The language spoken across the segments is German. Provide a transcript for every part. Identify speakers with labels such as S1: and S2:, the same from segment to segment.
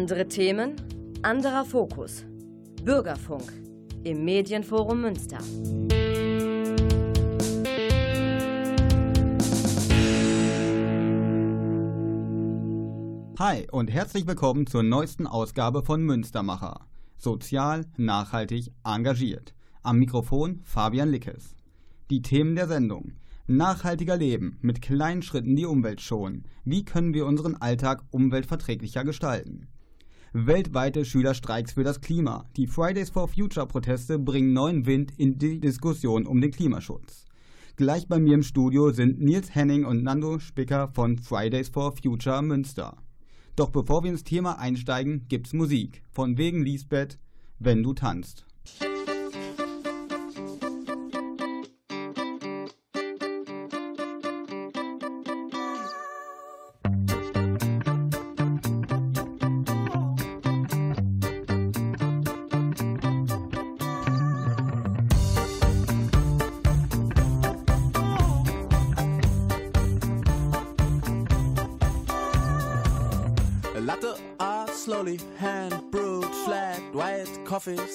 S1: Andere Themen, anderer Fokus. Bürgerfunk im Medienforum Münster.
S2: Hi und herzlich willkommen zur neuesten Ausgabe von Münstermacher. Sozial, nachhaltig, engagiert. Am Mikrofon Fabian Lickes. Die Themen der Sendung. Nachhaltiger Leben, mit kleinen Schritten die Umwelt schonen. Wie können wir unseren Alltag umweltverträglicher gestalten? Weltweite Schülerstreiks für das Klima. Die Fridays for Future Proteste bringen neuen Wind in die Diskussion um den Klimaschutz. Gleich bei mir im Studio sind Nils Henning und Nando Spicker von Fridays for Future Münster. Doch bevor wir ins Thema einsteigen, gibt's Musik. Von wegen Lisbeth, wenn du tanzt.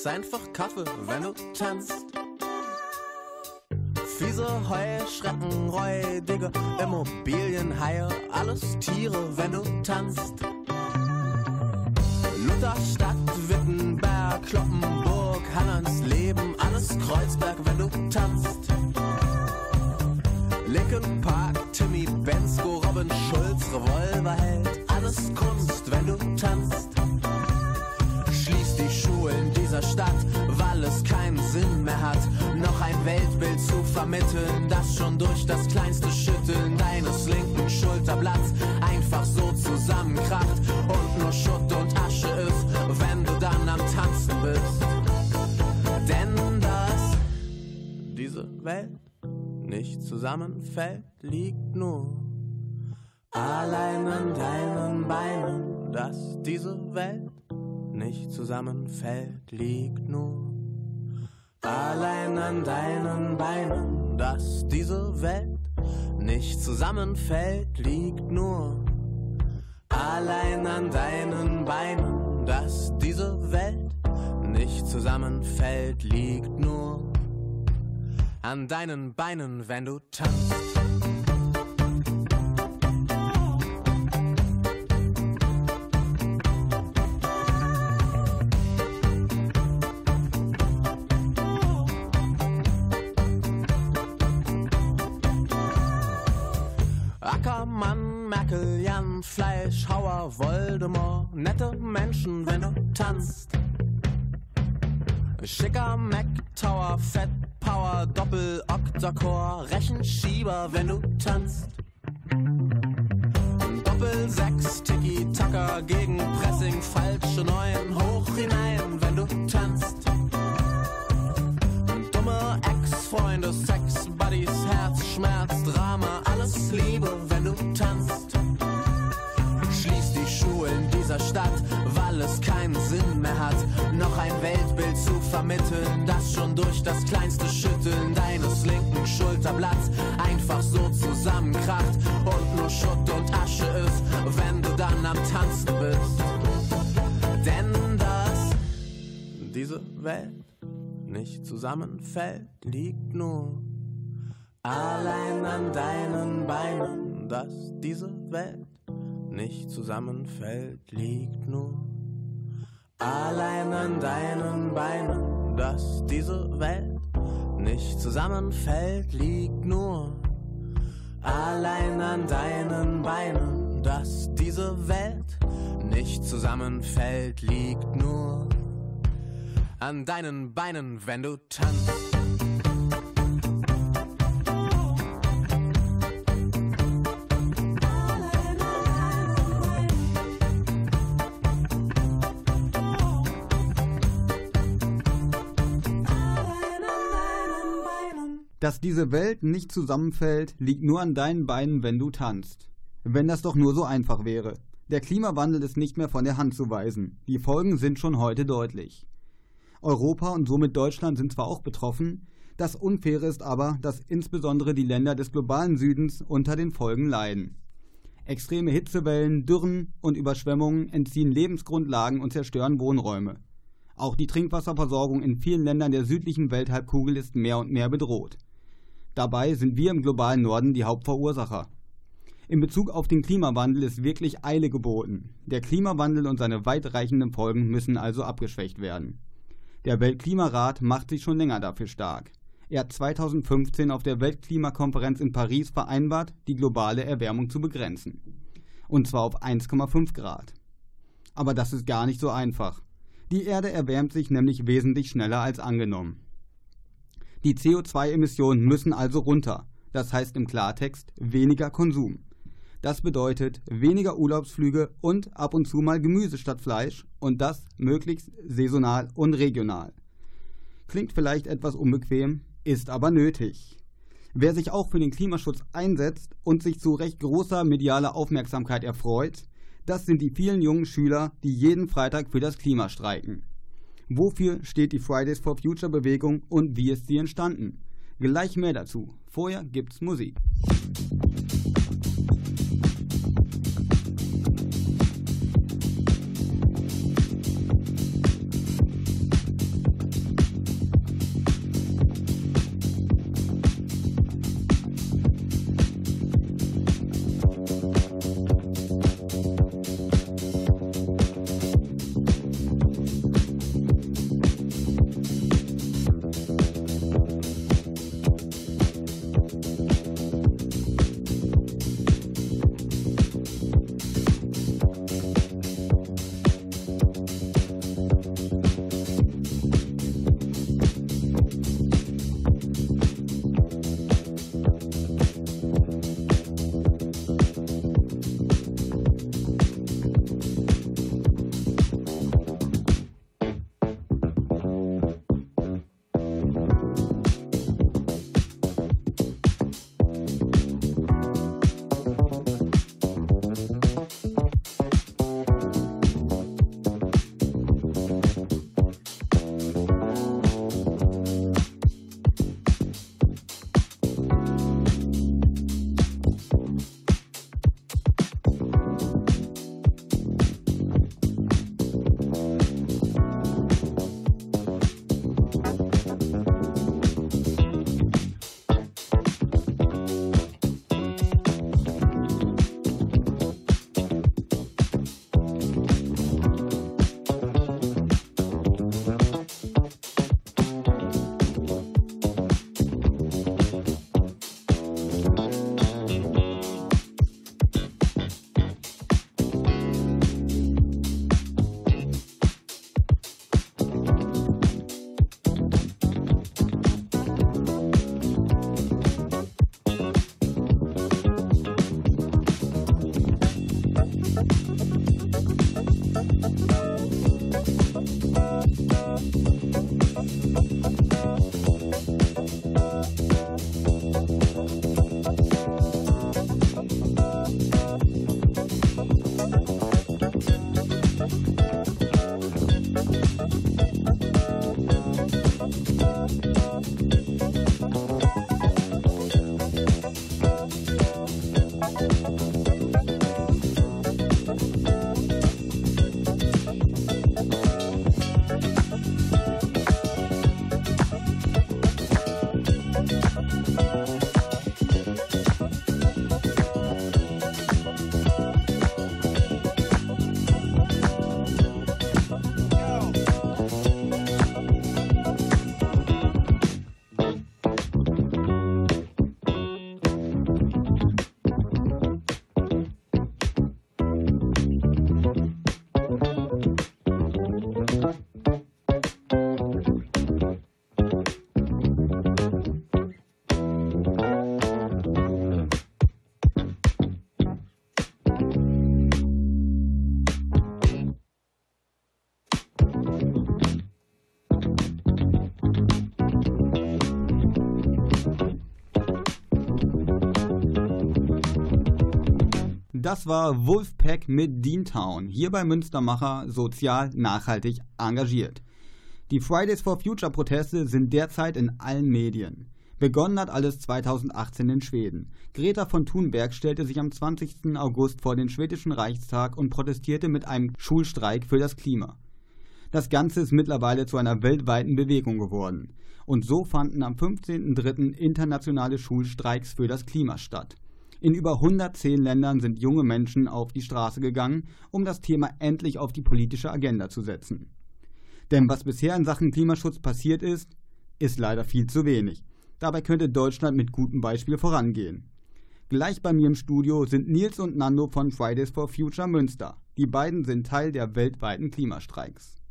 S3: Einfach Kaffee, wenn du tanzt. Fiese Heuschrecken, räudige Immobilienhaie, alles Tiere, wenn du tanzt. Lutherstadt, Wittenberg, Kloppenburg, Leben, alles Kreuzberg, wenn du tanzt. Vermitteln, das schon durch das kleinste Schütteln deines linken Schulterblatts einfach so zusammenkracht und nur Schutt und Asche ist, wenn du dann am Tanzen bist. Denn dass diese Welt nicht zusammenfällt, liegt nur allein an deinen Beinen, dass diese Welt nicht zusammenfällt, liegt nur allein an deinen Beinen. Dass diese Welt nicht zusammenfällt, liegt nur allein an deinen Beinen. Dass diese Welt nicht zusammenfällt, liegt nur an deinen Beinen, wenn du tanzt. Fleischhauer, Voldemort, nette Menschen, wenn du tanzt. Schicker Mac Tower, Fett Power, Doppel Oktacore, Rechenschieber, wenn du tanzt. Doppel sechs Tiki Tacker gegen Pressing, falsche Neuen, vermitteln, das schon durch das kleinste Schütteln deines linken Schulterblatts einfach so zusammenkracht und nur Schutt und Asche ist, wenn du dann am Tanzen bist. Denn dass diese Welt nicht zusammenfällt, liegt nur allein an deinen Beinen, dass diese Welt nicht zusammenfällt, liegt nur allein an deinen Beinen. Dass diese Welt nicht zusammenfällt, liegt nur allein an deinen Beinen. Dass diese Welt nicht zusammenfällt, liegt nur an deinen Beinen, wenn du tanzt.
S2: Dass diese Welt nicht zusammenfällt, liegt nur an deinen Beinen, wenn du tanzt. Wenn das doch nur so einfach wäre. Der Klimawandel ist nicht mehr von der Hand zu weisen. Die Folgen sind schon heute deutlich. Europa und somit Deutschland sind zwar auch betroffen, das Unfaire ist aber, dass insbesondere die Länder des globalen Südens unter den Folgen leiden. Extreme Hitzewellen, Dürren und Überschwemmungen entziehen Lebensgrundlagen und zerstören Wohnräume. Auch die Trinkwasserversorgung in vielen Ländern der südlichen Welthalbkugel ist mehr und mehr bedroht. Dabei sind wir im globalen Norden die Hauptverursacher. In Bezug auf den Klimawandel ist wirklich Eile geboten. Der Klimawandel und seine weitreichenden Folgen müssen also abgeschwächt werden. Der Weltklimarat macht sich schon länger dafür stark. Er hat 2015 auf der Weltklimakonferenz in Paris vereinbart, die globale Erwärmung zu begrenzen. Und zwar auf 1,5 Grad. Aber das ist gar nicht so einfach. Die Erde erwärmt sich nämlich wesentlich schneller als angenommen. Die CO2-Emissionen müssen also runter. Das heißt im Klartext weniger Konsum. Das bedeutet weniger Urlaubsflüge und ab und zu mal Gemüse statt Fleisch und das möglichst saisonal und regional. Klingt vielleicht etwas unbequem, ist aber nötig. Wer sich auch für den Klimaschutz einsetzt und sich zu recht großer medialer Aufmerksamkeit erfreut, das sind die vielen jungen Schüler, die jeden Freitag für das Klima streiken. Wofür steht die Fridays for Future Bewegung und wie ist sie entstanden? Gleich mehr dazu. Vorher gibt's Musik. Das war Wolfpack mit Deantown, hier bei Münstermacher sozial nachhaltig engagiert. Die Fridays for Future Proteste sind derzeit in allen Medien. Begonnen hat alles 2018 in Schweden. Greta von Thunberg stellte sich am 20. August vor den schwedischen Reichstag und protestierte mit einem Schulstreik für das Klima. Das Ganze ist mittlerweile zu einer weltweiten Bewegung geworden. Und so fanden am 15.03. internationale Schulstreiks für das Klima statt. In über 110 Ländern sind junge Menschen auf die Straße gegangen, um das Thema endlich auf die politische Agenda zu setzen. Denn was bisher in Sachen Klimaschutz passiert ist, ist leider viel zu wenig. Dabei könnte Deutschland mit gutem Beispiel vorangehen. Gleich bei mir im Studio sind Nils und Nando von Fridays for Future Münster. Die beiden sind Teil der weltweiten Klimastreiks.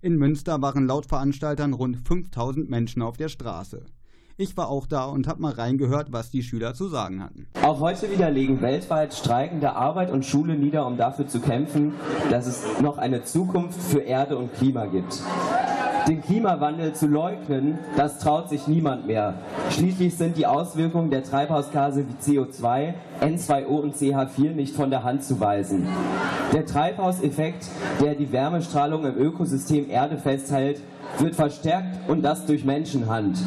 S2: In Münster waren laut Veranstaltern rund 5000 Menschen auf der Straße. Ich war auch da und habe mal reingehört, was die Schüler zu sagen hatten.
S4: Auch heute wieder legen weltweit Streikende Arbeit und Schule nieder, um dafür zu kämpfen, dass es noch eine Zukunft für Erde und Klima gibt. Den Klimawandel zu leugnen, das traut sich niemand mehr. Schließlich sind die Auswirkungen der Treibhausgase wie CO2, N2O und CH4 nicht von der Hand zu weisen. Der Treibhauseffekt, der die Wärmestrahlung im Ökosystem Erde festhält, wird verstärkt und das durch Menschenhand.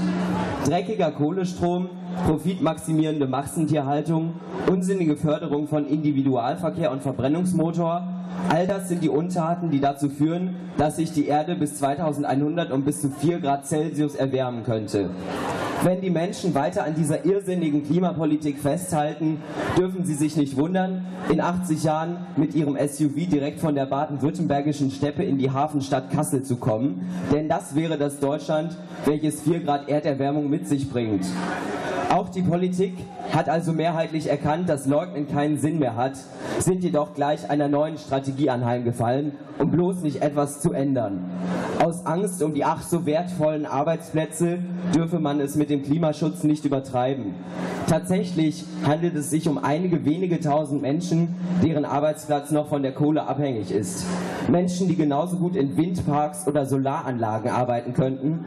S4: Dreckiger Kohlestrom, profitmaximierende Massentierhaltung, unsinnige Förderung von Individualverkehr und Verbrennungsmotor, all das sind die Untaten, die dazu führen, dass sich die Erde bis 2100 um bis zu 4 Grad Celsius erwärmen könnte. Wenn die Menschen weiter an dieser irrsinnigen Klimapolitik festhalten, dürfen sie sich nicht wundern, in 80 Jahren mit ihrem SUV direkt von der baden-württembergischen Steppe in die Hafenstadt Kassel zu kommen. Denn das wäre das Deutschland, welches 4 Grad Erderwärmung mit sich bringt. Auch die Politik hat also mehrheitlich erkannt, dass Leugnen keinen Sinn mehr hat, sind jedoch gleich einer neuen Strategie anheimgefallen, um bloß nicht etwas zu ändern. Aus Angst um die ach so wertvollen Arbeitsplätze dürfe man es mit dem Klimaschutz nicht übertreiben. Tatsächlich handelt es sich um einige wenige tausend Menschen, deren Arbeitsplatz noch von der Kohle abhängig ist. Menschen, die genauso gut in Windparks oder Solaranlagen arbeiten könnten,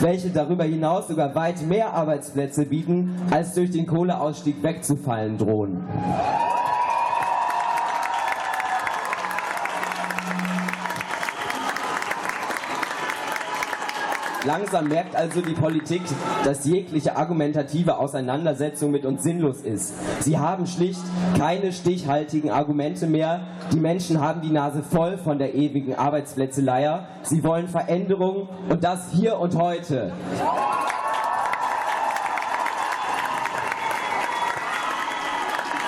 S4: welche darüber hinaus sogar weit mehr Arbeitsplätze bieten, als durch den Kohleausstieg wegzufallen drohen. Langsam merkt also die Politik, dass jegliche argumentative Auseinandersetzung mit uns sinnlos ist. Sie haben schlicht keine stichhaltigen Argumente mehr. Die Menschen haben die Nase voll von der ewigen Arbeitsplätzeleier. Sie wollen Veränderung und das hier und heute.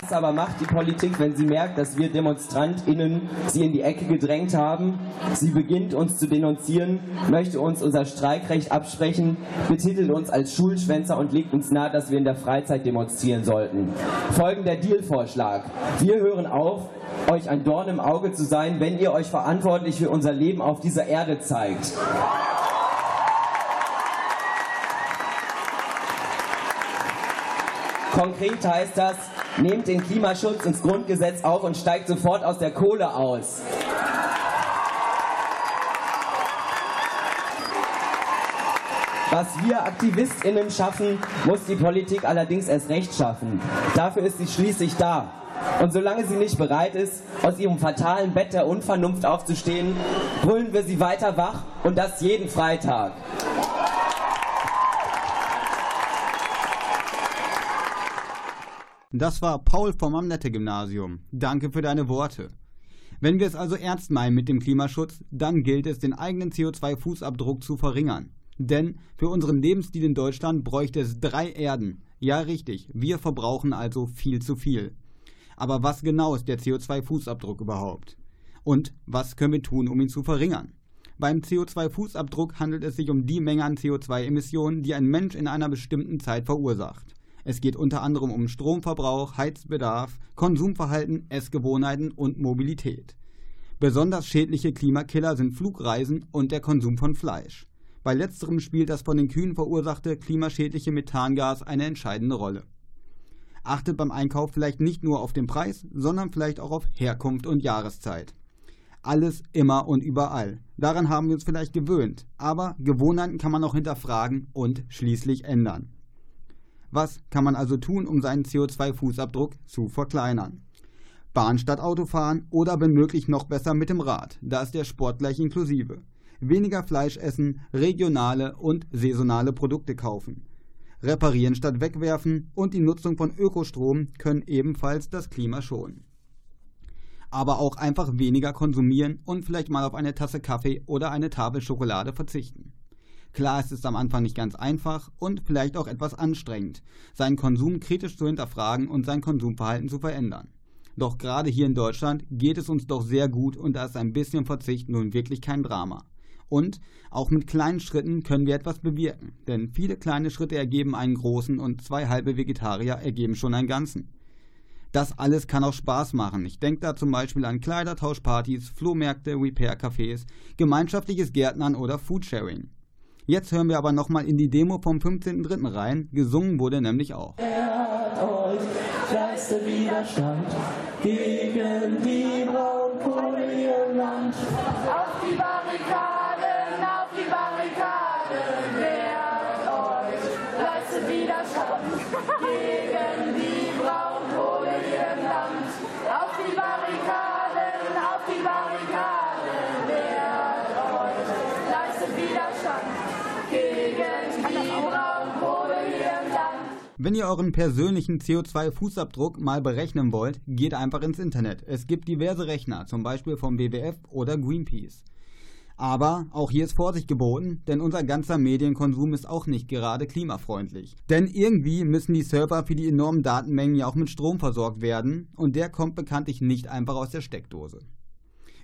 S4: Was aber macht die Politik, wenn sie merkt, dass wir DemonstrantInnen sie in die Ecke gedrängt haben? Sie beginnt uns zu denunzieren, möchte uns unser Streikrecht absprechen, betitelt uns als Schulschwänzer und legt uns nahe, dass wir in der Freizeit demonstrieren sollten. Folgender Dealvorschlag. Wir hören auf, euch ein Dorn im Auge zu sein, wenn ihr euch verantwortlich für unser Leben auf dieser Erde zeigt. Konkret heißt das, nehmt den Klimaschutz ins Grundgesetz auf und steigt sofort aus der Kohle aus. Was wir AktivistInnen schaffen, muss die Politik allerdings erst recht schaffen. Dafür ist sie schließlich da. Und solange sie nicht bereit ist, aus ihrem fatalen Bett der Unvernunft aufzustehen, brüllen wir sie weiter wach und das jeden Freitag.
S2: Das war Paul vom Amnette-Gymnasium. Danke für deine Worte. Wenn wir es also ernst meinen mit dem Klimaschutz, dann gilt es, den eigenen CO2-Fußabdruck zu verringern. Denn für unseren Lebensstil in Deutschland bräuchte es drei Erden. Ja, richtig, wir verbrauchen also viel zu viel. Aber was genau ist der CO2-Fußabdruck überhaupt? Und was können wir tun, um ihn zu verringern? Beim CO2-Fußabdruck handelt es sich um die Menge an CO2-Emissionen, die ein Mensch in einer bestimmten Zeit verursacht. Es geht unter anderem um Stromverbrauch, Heizbedarf, Konsumverhalten, Essgewohnheiten und Mobilität. Besonders schädliche Klimakiller sind Flugreisen und der Konsum von Fleisch. Bei letzterem spielt das von den Kühen verursachte klimaschädliche Methangas eine entscheidende Rolle. Achtet beim Einkauf vielleicht nicht nur auf den Preis, sondern vielleicht auch auf Herkunft und Jahreszeit. Alles immer und überall. Daran haben wir uns vielleicht gewöhnt, aber Gewohnheiten kann man auch hinterfragen und schließlich ändern. Was kann man also tun, um seinen CO2-Fußabdruck zu verkleinern? Bahn statt Autofahren oder wenn möglich noch besser mit dem Rad, da ist der Sport gleich inklusive. Weniger Fleisch essen, regionale und saisonale Produkte kaufen. Reparieren statt wegwerfen und die Nutzung von Ökostrom können ebenfalls das Klima schonen. Aber auch einfach weniger konsumieren und vielleicht mal auf eine Tasse Kaffee oder eine Tafel Schokolade verzichten. Klar, es ist am Anfang nicht ganz einfach und vielleicht auch etwas anstrengend, seinen Konsum kritisch zu hinterfragen und sein Konsumverhalten zu verändern. Doch gerade hier in Deutschland geht es uns doch sehr gut und da ist ein bisschen Verzicht nun wirklich kein Drama. Und auch mit kleinen Schritten können wir etwas bewirken, denn viele kleine Schritte ergeben einen großen und zwei halbe Vegetarier ergeben schon einen ganzen. Das alles kann auch Spaß machen. Ich denke da zum Beispiel an Kleidertauschpartys, Flohmärkte, Repair-Cafés, gemeinschaftliches Gärtnern oder Foodsharing. Jetzt hören wir aber nochmal in die Demo vom 15.03. rein. Gesungen wurde nämlich auch.
S5: Ehrt euch, Widerstand gegen die Braunkohle
S2: Wenn ihr euren persönlichen CO2-Fußabdruck mal berechnen wollt, geht einfach ins Internet. Es gibt diverse Rechner, zum Beispiel vom WWF oder Greenpeace. Aber auch hier ist Vorsicht geboten, denn unser ganzer Medienkonsum ist auch nicht gerade klimafreundlich. Denn irgendwie müssen die Server für die enormen Datenmengen ja auch mit Strom versorgt werden und der kommt bekanntlich nicht einfach aus der Steckdose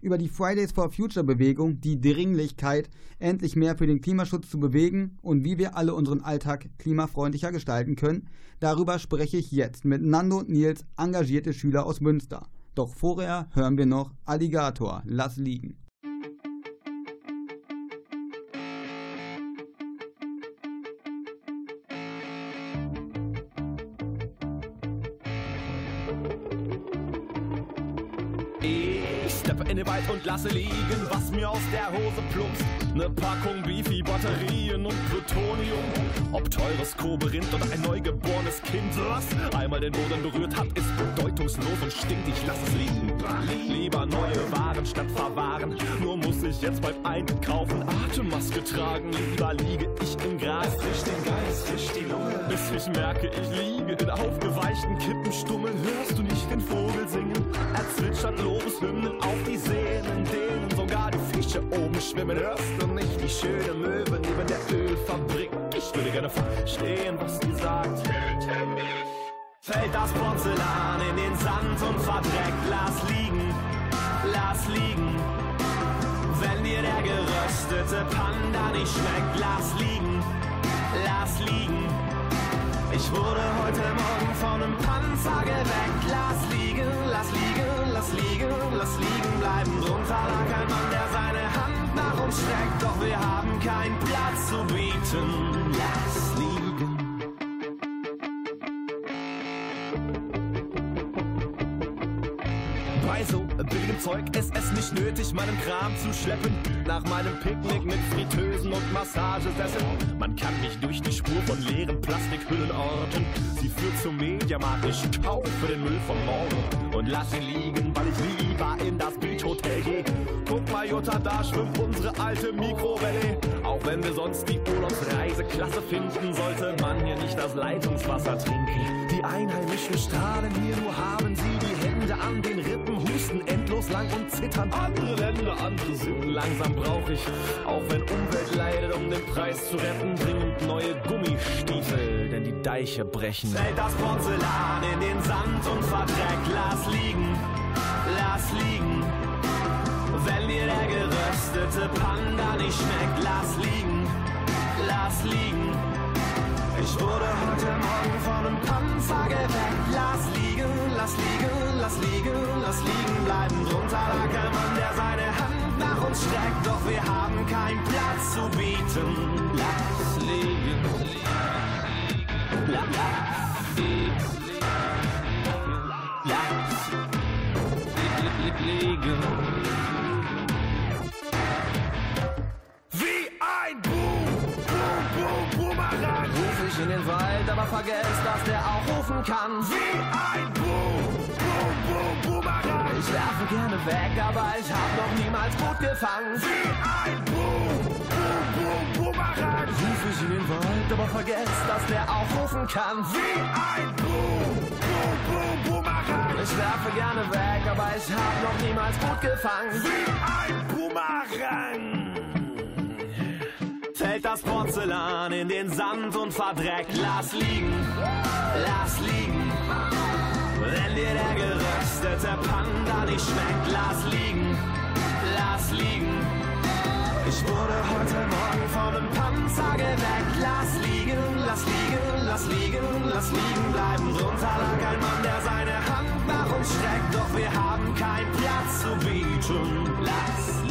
S2: über die Fridays for Future Bewegung, die Dringlichkeit, endlich mehr für den Klimaschutz zu bewegen und wie wir alle unseren Alltag klimafreundlicher gestalten können. Darüber spreche ich jetzt mit Nando und Nils, engagierte Schüler aus Münster. Doch vorher hören wir noch Alligator, lass liegen.
S6: Und lasse liegen, was mir aus der Hose plumpst. Ne Packung Beefy, Batterien und Plutonium. Ob teures Koberind oder ein neugeborenes Kind, was einmal den Boden berührt hat, ist bedeutungslos und stinkt. Ich lass es liegen. Lieber neue Waren statt verwahren. Nur muss ich jetzt beim Einkaufen Atemmaske tragen. Lieber liege ich im Gras, frisch den Geist, frisch die Lunge. Bis ich merke, ich liege in aufgeweichten Kippenstummel. Hörst du nicht den Vogel singen? Er zwitschert Lobeshymnen auf die Seen, denen sogar die Fische oben schwimmen. Hörst du nicht die schöne Möwe neben der Ölfabrik? Ich würde gerne verstehen, was sie sagt. Fällt das Porzellan in den Sand und verdreckt, lass liegen, lass liegen. Wenn dir der geröstete Panda nicht schmeckt, lass liegen, lass liegen. Ich wurde heute Morgen von einem Panzer geweckt. Lass liegen, lass liegen, lass liegen, lass liegen bleiben. Drunter lag ein Mann, der seine Hand nach uns streckt. Doch wir haben keinen Platz zu bieten. Lass liegen. Billigem Zeug ist es nicht nötig, meinen Kram zu schleppen. Nach meinem Picknick mit Fritteusen und Massagesesseln. Man kann mich durch die Spur von leeren Plastikhüllen orten. Sie führt zum Mediamarkt, ich kaufe den Müll von morgen. Und lass ihn liegen, weil ich lieber in das Beachhotel gehe. Guck mal, Jutta, da schwimmt unsere alte Mikrowelle. Auch wenn wir sonst die Urlaubsreise klasse finden, sollte man hier nicht das Leitungswasser trinken. Die Einheimischen strahlen hier, nur haben sie die Hände an den Rippen, husten endlos lang und zittern. Andere Länder, andere Sitten. Langsam brauche ich, auch wenn Umwelt leidet, um den Preis zu retten, dringend neue Gummistiefel, denn die Deiche brechen. Fällt das Porzellan in den Sand und verdreckt, lass liegen, lass liegen. Wenn dir der geröstete Panda nicht schmeckt, lass liegen, lass liegen. Ich wurde heute Morgen von einem Panzer geweckt. Lass liegen, lass liegen, lass liegen, lass liegen bleiben. Drunter lag ein Mann, der seine Hand nach uns streckt. Doch wir haben keinen Platz zu bieten. Lass liegen. Lass liegen. Wie Boomerang. Ruf ich in den Wald, aber vergess, dass der auch rufen kann. Wie ein Boom, Boom, Boom, Boomerang. Ich werfe gerne weg, aber ich hab noch niemals gut gefangen. Wie ein Boom, Boom, Boom, Boomerang. Ruf ich in den Wald, aber vergess, dass der auch treffen kann. Wie ein Boom, Boom, Boom, Boomerang. Ich werfe gerne weg, aber ich hab noch niemals gut gefangen. Wie ein Boomerang. Fällt das Porzellan in den Sand und verdreckt, lass liegen, lass liegen. Wenn dir der geröstete Panda nicht schmeckt, lass liegen, lass liegen. Ich wurde heute Morgen von einem Panzer geweckt. Lass liegen, lass liegen, lass liegen, lass liegen bleiben. Drunter lag ein Mann, der seine Hand nach uns streckt. Doch wir haben keinen Platz zu bieten. Lass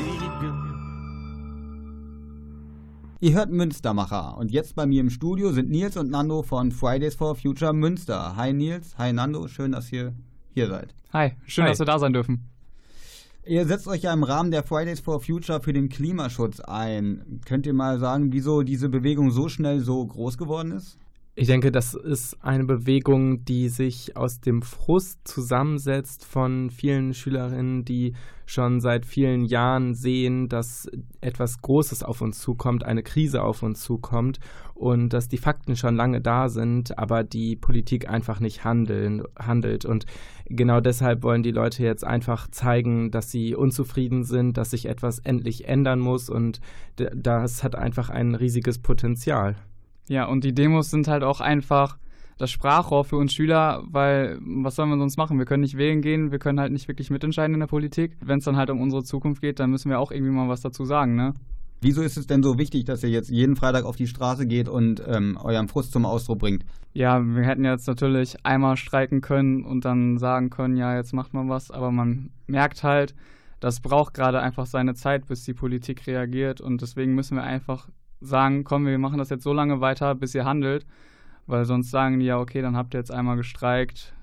S2: Ihr hört Münstermacher und jetzt bei mir im Studio sind Nils und Nando von Fridays for Future Münster. Hi Nils, hi Nando, schön, dass ihr hier seid.
S7: Hi, schön,
S8: Hi.
S7: dass wir da sein dürfen.
S2: Ihr setzt euch ja im Rahmen der Fridays for Future für den Klimaschutz ein. Könnt ihr mal sagen, wieso diese Bewegung so schnell so groß geworden ist?
S8: Ich denke, das ist eine Bewegung, die sich aus dem Frust zusammensetzt von vielen Schülerinnen, die schon seit vielen Jahren sehen, dass etwas Großes auf uns zukommt, eine Krise auf uns zukommt und dass die Fakten schon lange da sind, aber die Politik einfach nicht handeln, handelt. Und genau deshalb wollen die Leute jetzt einfach zeigen, dass sie unzufrieden sind, dass sich etwas endlich ändern muss und das hat einfach ein riesiges Potenzial.
S7: Ja, und die Demos sind halt auch einfach das Sprachrohr für uns Schüler, weil was sollen wir sonst machen? Wir können nicht wählen gehen, wir können halt nicht wirklich mitentscheiden in der Politik. Wenn es dann halt um unsere Zukunft geht, dann müssen wir auch irgendwie mal was dazu sagen, ne?
S2: Wieso ist es denn so wichtig, dass ihr jetzt jeden Freitag auf die Straße geht und ähm, euren Frust zum Ausdruck bringt?
S7: Ja, wir hätten jetzt natürlich einmal streiken können und dann sagen können, ja, jetzt macht man was, aber man merkt halt, das braucht gerade einfach seine Zeit, bis die Politik reagiert und deswegen müssen wir einfach sagen, komm, wir machen das jetzt so lange weiter, bis ihr handelt, weil sonst sagen die ja, okay, dann habt ihr jetzt einmal gestreikt,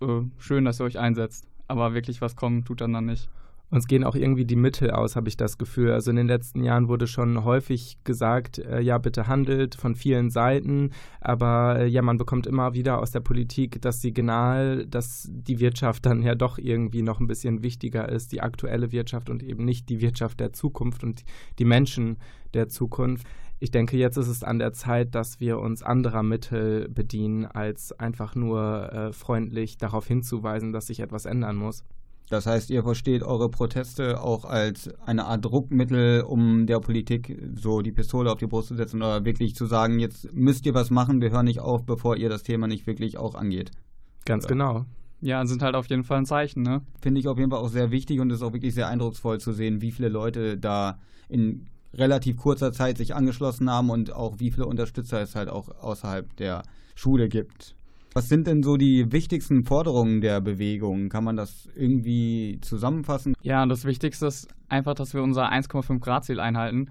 S7: äh, schön, dass ihr euch einsetzt, aber wirklich was kommen tut dann dann nicht.
S8: Uns gehen auch irgendwie die Mittel aus, habe ich das Gefühl. Also in den letzten Jahren wurde schon häufig gesagt, äh, ja, bitte handelt von vielen Seiten, aber äh, ja, man bekommt immer wieder aus der Politik das Signal, dass die Wirtschaft dann ja doch irgendwie noch ein bisschen wichtiger ist, die aktuelle Wirtschaft und eben nicht die Wirtschaft der Zukunft und die Menschen der Zukunft. Ich denke, jetzt ist es an der Zeit, dass wir uns anderer Mittel bedienen, als einfach nur äh, freundlich darauf hinzuweisen, dass sich etwas ändern muss.
S2: Das heißt, ihr versteht eure Proteste auch als eine Art Druckmittel, um der Politik so die Pistole auf die Brust zu setzen oder wirklich zu sagen, jetzt müsst ihr was machen, wir hören nicht auf, bevor ihr das Thema nicht wirklich auch angeht.
S8: Ganz
S2: Ja.
S8: genau.
S7: Ja, sind halt auf jeden Fall ein Zeichen, ne?
S2: Finde ich auf jeden Fall auch sehr wichtig und es ist auch wirklich sehr eindrucksvoll zu sehen, wie viele Leute da in relativ kurzer Zeit sich angeschlossen haben und auch wie viele Unterstützer es halt auch außerhalb der Schule gibt. Was sind denn so die wichtigsten Forderungen der Bewegung? Kann man das irgendwie zusammenfassen?
S7: Ja, das Wichtigste ist einfach, dass wir unser 1,5 Grad Ziel einhalten,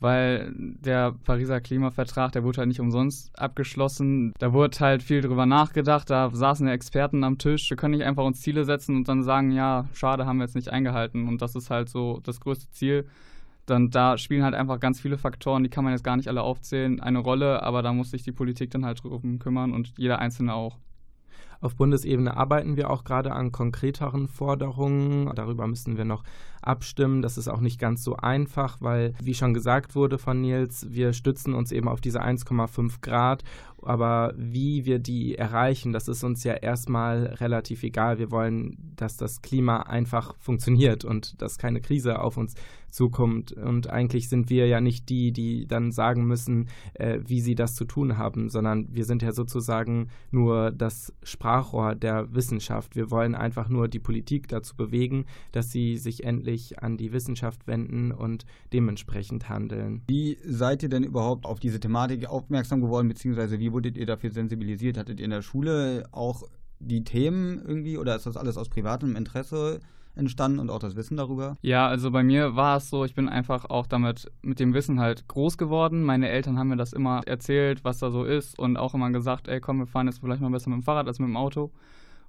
S7: weil der Pariser Klimavertrag, der wurde halt nicht umsonst abgeschlossen. Da wurde halt viel drüber nachgedacht, da saßen ja Experten am Tisch. Wir können nicht einfach uns Ziele setzen und dann sagen, ja, schade, haben wir jetzt nicht eingehalten. Und das ist halt so das größte Ziel. Dann da spielen halt einfach ganz viele Faktoren, die kann man jetzt gar nicht alle aufzählen, eine Rolle, aber da muss sich die Politik dann halt drum kümmern und jeder Einzelne auch.
S8: Auf Bundesebene arbeiten wir auch gerade an konkreteren Forderungen. Darüber müssen wir noch abstimmen. Das ist auch nicht ganz so einfach, weil, wie schon gesagt wurde von Nils, wir stützen uns eben auf diese 1,5 Grad. Aber wie wir die erreichen, das ist uns ja erstmal relativ egal. Wir wollen, dass das Klima einfach funktioniert und dass keine Krise auf uns zukommt. Und eigentlich sind wir ja nicht die, die dann sagen müssen, äh, wie sie das zu tun haben, sondern wir sind ja sozusagen nur das Sprachrohr der Wissenschaft. Wir wollen einfach nur die Politik dazu bewegen, dass sie sich endlich an die Wissenschaft wenden und dementsprechend handeln.
S2: Wie seid ihr denn überhaupt auf diese Thematik aufmerksam geworden, beziehungsweise wie wurdet ihr dafür sensibilisiert? Hattet ihr in der Schule auch die Themen irgendwie oder ist das alles aus privatem Interesse entstanden und auch das Wissen darüber?
S7: Ja, also bei mir war es so, ich bin einfach auch damit mit dem Wissen halt groß geworden. Meine Eltern haben mir das immer erzählt, was da so ist und auch immer gesagt, ey komm, wir fahren jetzt vielleicht mal besser mit dem Fahrrad als mit dem Auto.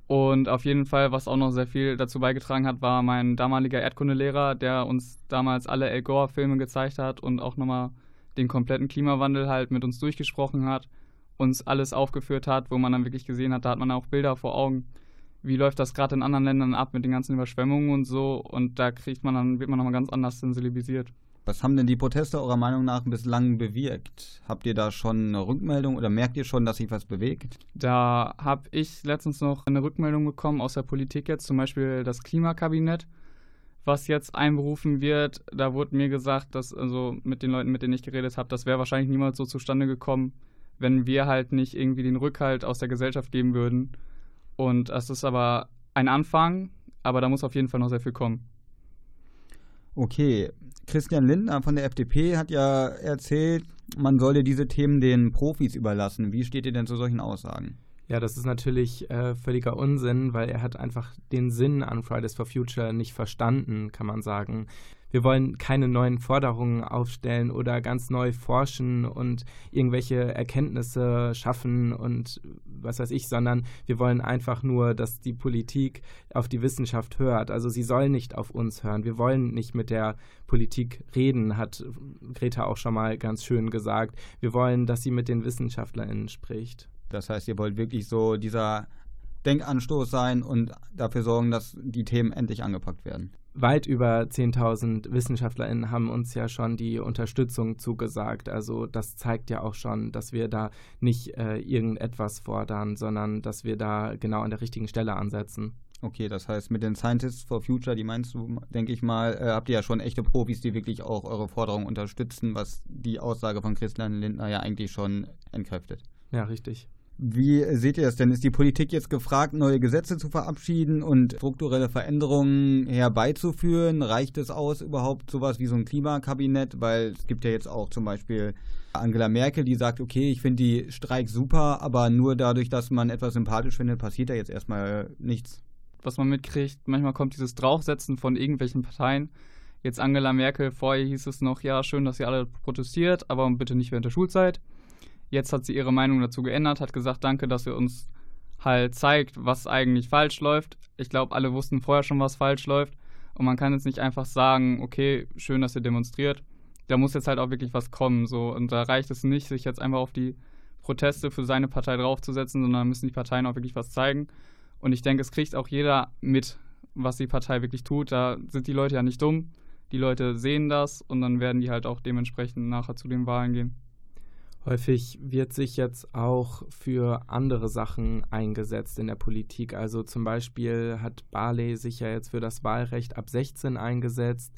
S7: Und auf jeden Fall, was auch noch sehr viel dazu beigetragen hat, war mein damaliger Erdkundelehrer, der uns damals alle El Gore-Filme gezeigt hat und auch nochmal den kompletten Klimawandel halt mit uns durchgesprochen hat, uns alles aufgeführt hat, wo man dann wirklich gesehen hat, da hat man auch Bilder vor Augen, wie läuft das gerade in anderen Ländern ab mit den ganzen Überschwemmungen und so. Und da kriegt man dann, wird man nochmal ganz anders sensibilisiert.
S2: Was haben denn die Proteste eurer Meinung nach bislang bewirkt? Habt ihr da schon eine Rückmeldung oder merkt ihr schon, dass sich was bewegt?
S7: Da habe ich letztens noch eine Rückmeldung bekommen aus der Politik jetzt, zum Beispiel das Klimakabinett, was jetzt einberufen wird. Da wurde mir gesagt, dass also mit den Leuten, mit denen ich geredet habe, das wäre wahrscheinlich niemals so zustande gekommen, wenn wir halt nicht irgendwie den Rückhalt aus der Gesellschaft geben würden. Und das ist aber ein Anfang, aber da muss auf jeden Fall noch sehr viel kommen.
S2: Okay, Christian Lindner von der FDP hat ja erzählt, man solle diese Themen den Profis überlassen. Wie steht ihr denn zu solchen Aussagen?
S8: Ja, das ist natürlich äh, völliger Unsinn, weil er hat einfach den Sinn an Fridays for Future nicht verstanden, kann man sagen. Wir wollen keine neuen Forderungen aufstellen oder ganz neu forschen und irgendwelche Erkenntnisse schaffen und was weiß ich, sondern wir wollen einfach nur, dass die Politik auf die Wissenschaft hört. Also sie soll nicht auf uns hören. Wir wollen nicht mit der Politik reden, hat Greta auch schon mal ganz schön gesagt. Wir wollen, dass sie mit den WissenschaftlerInnen spricht.
S2: Das heißt, ihr wollt wirklich so dieser Denkanstoß sein und dafür sorgen, dass die Themen endlich angepackt werden
S8: weit über 10.000 WissenschaftlerInnen haben uns ja schon die Unterstützung zugesagt. Also das zeigt ja auch schon, dass wir da nicht äh, irgendetwas fordern, sondern dass wir da genau an der richtigen Stelle ansetzen.
S2: Okay, das heißt, mit den Scientists for Future, die meinst du, denke ich mal, äh, habt ihr ja schon echte Profis, die wirklich auch eure Forderungen unterstützen, was die Aussage von Christian Lindner ja eigentlich schon entkräftet.
S8: Ja, richtig.
S2: Wie seht ihr das denn? Ist die Politik jetzt gefragt, neue Gesetze zu verabschieden und strukturelle Veränderungen herbeizuführen? Reicht es aus, überhaupt sowas wie so ein Klimakabinett? Weil es gibt ja jetzt auch zum Beispiel Angela Merkel, die sagt, okay, ich finde die Streik super, aber nur dadurch, dass man etwas sympathisch findet, passiert da jetzt erstmal nichts.
S7: Was man mitkriegt, manchmal kommt dieses Draufsetzen von irgendwelchen Parteien. Jetzt Angela Merkel, vorher hieß es noch, ja, schön, dass ihr alle protestiert, aber bitte nicht während der Schulzeit. Jetzt hat sie ihre Meinung dazu geändert, hat gesagt, danke, dass ihr uns halt zeigt, was eigentlich falsch läuft. Ich glaube, alle wussten vorher schon, was falsch läuft. Und man kann jetzt nicht einfach sagen, okay, schön, dass ihr demonstriert. Da muss jetzt halt auch wirklich was kommen. So. Und da reicht es nicht, sich jetzt einfach auf die Proteste für seine Partei draufzusetzen, sondern müssen die Parteien auch wirklich was zeigen. Und ich denke, es kriegt auch jeder mit, was die Partei wirklich tut. Da sind die Leute ja nicht dumm. Die Leute sehen das und dann werden die halt auch dementsprechend nachher zu den Wahlen gehen.
S8: Häufig wird sich jetzt auch für andere Sachen eingesetzt in der Politik. Also zum Beispiel hat Barley sich ja jetzt für das Wahlrecht ab 16 eingesetzt.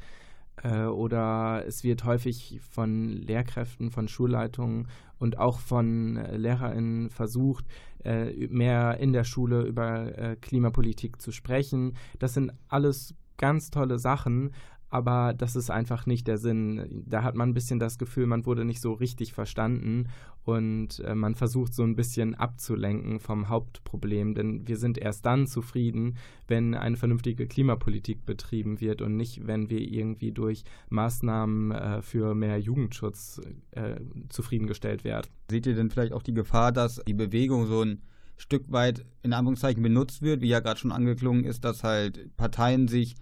S8: Äh, oder es wird häufig von Lehrkräften, von Schulleitungen und auch von äh, LehrerInnen versucht, äh, mehr in der Schule über äh, Klimapolitik zu sprechen. Das sind alles ganz tolle Sachen, aber das ist einfach nicht der Sinn. Da hat man ein bisschen das Gefühl, man wurde nicht so richtig verstanden und äh, man versucht so ein bisschen abzulenken vom Hauptproblem, denn wir sind erst dann zufrieden, wenn eine vernünftige Klimapolitik betrieben wird und nicht, wenn wir irgendwie durch Maßnahmen äh, für mehr Jugendschutz äh, zufriedengestellt werden.
S2: Seht ihr denn vielleicht auch die Gefahr, dass die Bewegung so ein Stück weit in Anführungszeichen benutzt wird, wie ja gerade schon angeklungen ist, dass halt Parteien sich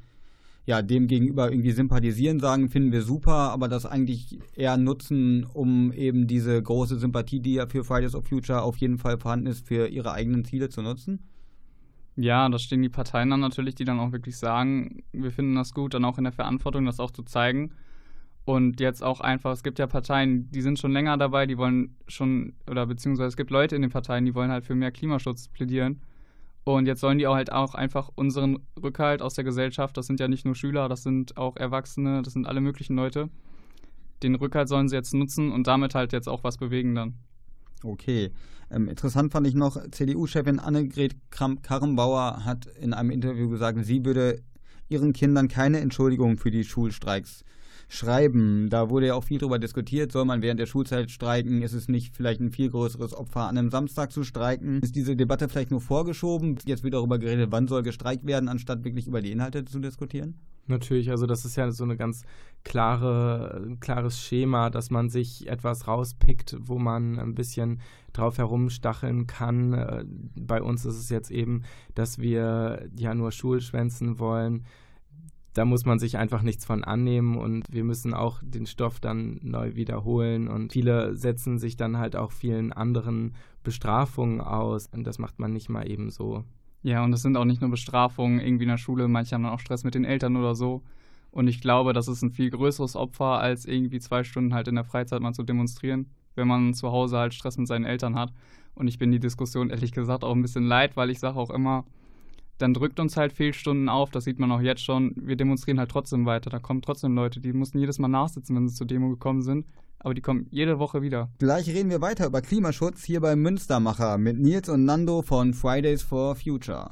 S2: ja, dem gegenüber irgendwie sympathisieren, sagen, finden wir super, aber das eigentlich eher nutzen, um eben diese große Sympathie, die ja für Fridays of Future auf jeden Fall vorhanden ist, für ihre eigenen Ziele zu nutzen?
S7: Ja, da stehen die Parteien dann natürlich, die dann auch wirklich sagen, wir finden das gut, dann auch in der Verantwortung, das auch zu zeigen. Und jetzt auch einfach, es gibt ja Parteien, die sind schon länger dabei, die wollen schon, oder beziehungsweise es gibt Leute in den Parteien, die wollen halt für mehr Klimaschutz plädieren. Und jetzt sollen die auch halt auch einfach unseren Rückhalt aus der Gesellschaft, das sind ja nicht nur Schüler, das sind auch Erwachsene, das sind alle möglichen Leute. Den Rückhalt sollen sie jetzt nutzen und damit halt jetzt auch was bewegen dann.
S2: Okay. Ähm, interessant fand ich noch, CDU-Chefin Annegret Kramp-Karrenbauer hat in einem Interview gesagt, sie würde ihren Kindern keine Entschuldigung für die Schulstreiks schreiben. Da wurde ja auch viel darüber diskutiert, soll man während der Schulzeit streiken? Ist es nicht vielleicht ein viel größeres Opfer, an einem Samstag zu streiken? Ist diese Debatte vielleicht nur vorgeschoben? Jetzt wird darüber geredet, wann soll gestreikt werden, anstatt wirklich über die Inhalte zu diskutieren?
S8: Natürlich, also das ist ja so eine ganz klare, klares Schema, dass man sich etwas rauspickt, wo man ein bisschen drauf herumstacheln kann. Äh, bei uns ist es jetzt eben, dass wir ja nur Schulschwänzen wollen da muss man sich einfach nichts von annehmen und wir müssen auch den Stoff dann neu wiederholen und viele setzen sich dann halt auch vielen anderen Bestrafungen aus und das macht man nicht mal eben so.
S7: Ja, und es sind auch nicht nur Bestrafungen irgendwie in der Schule, manche haben dann auch Stress mit den Eltern oder so. Und ich glaube, das ist ein viel größeres Opfer, als irgendwie zwei Stunden halt in der Freizeit mal zu demonstrieren, wenn man zu Hause halt Stress mit seinen Eltern hat. Und ich bin die Diskussion ehrlich gesagt auch ein bisschen leid, weil ich sage auch immer, dann drückt uns halt Fehlstunden auf, das sieht man auch jetzt schon. Wir demonstrieren halt trotzdem weiter. Da kommen trotzdem Leute, die mussten jedes Mal nachsitzen, wenn sie zur Demo gekommen sind. Aber die kommen jede Woche wieder.
S2: Gleich reden wir weiter über Klimaschutz hier beim Münstermacher mit Nils und Nando von Fridays for Future.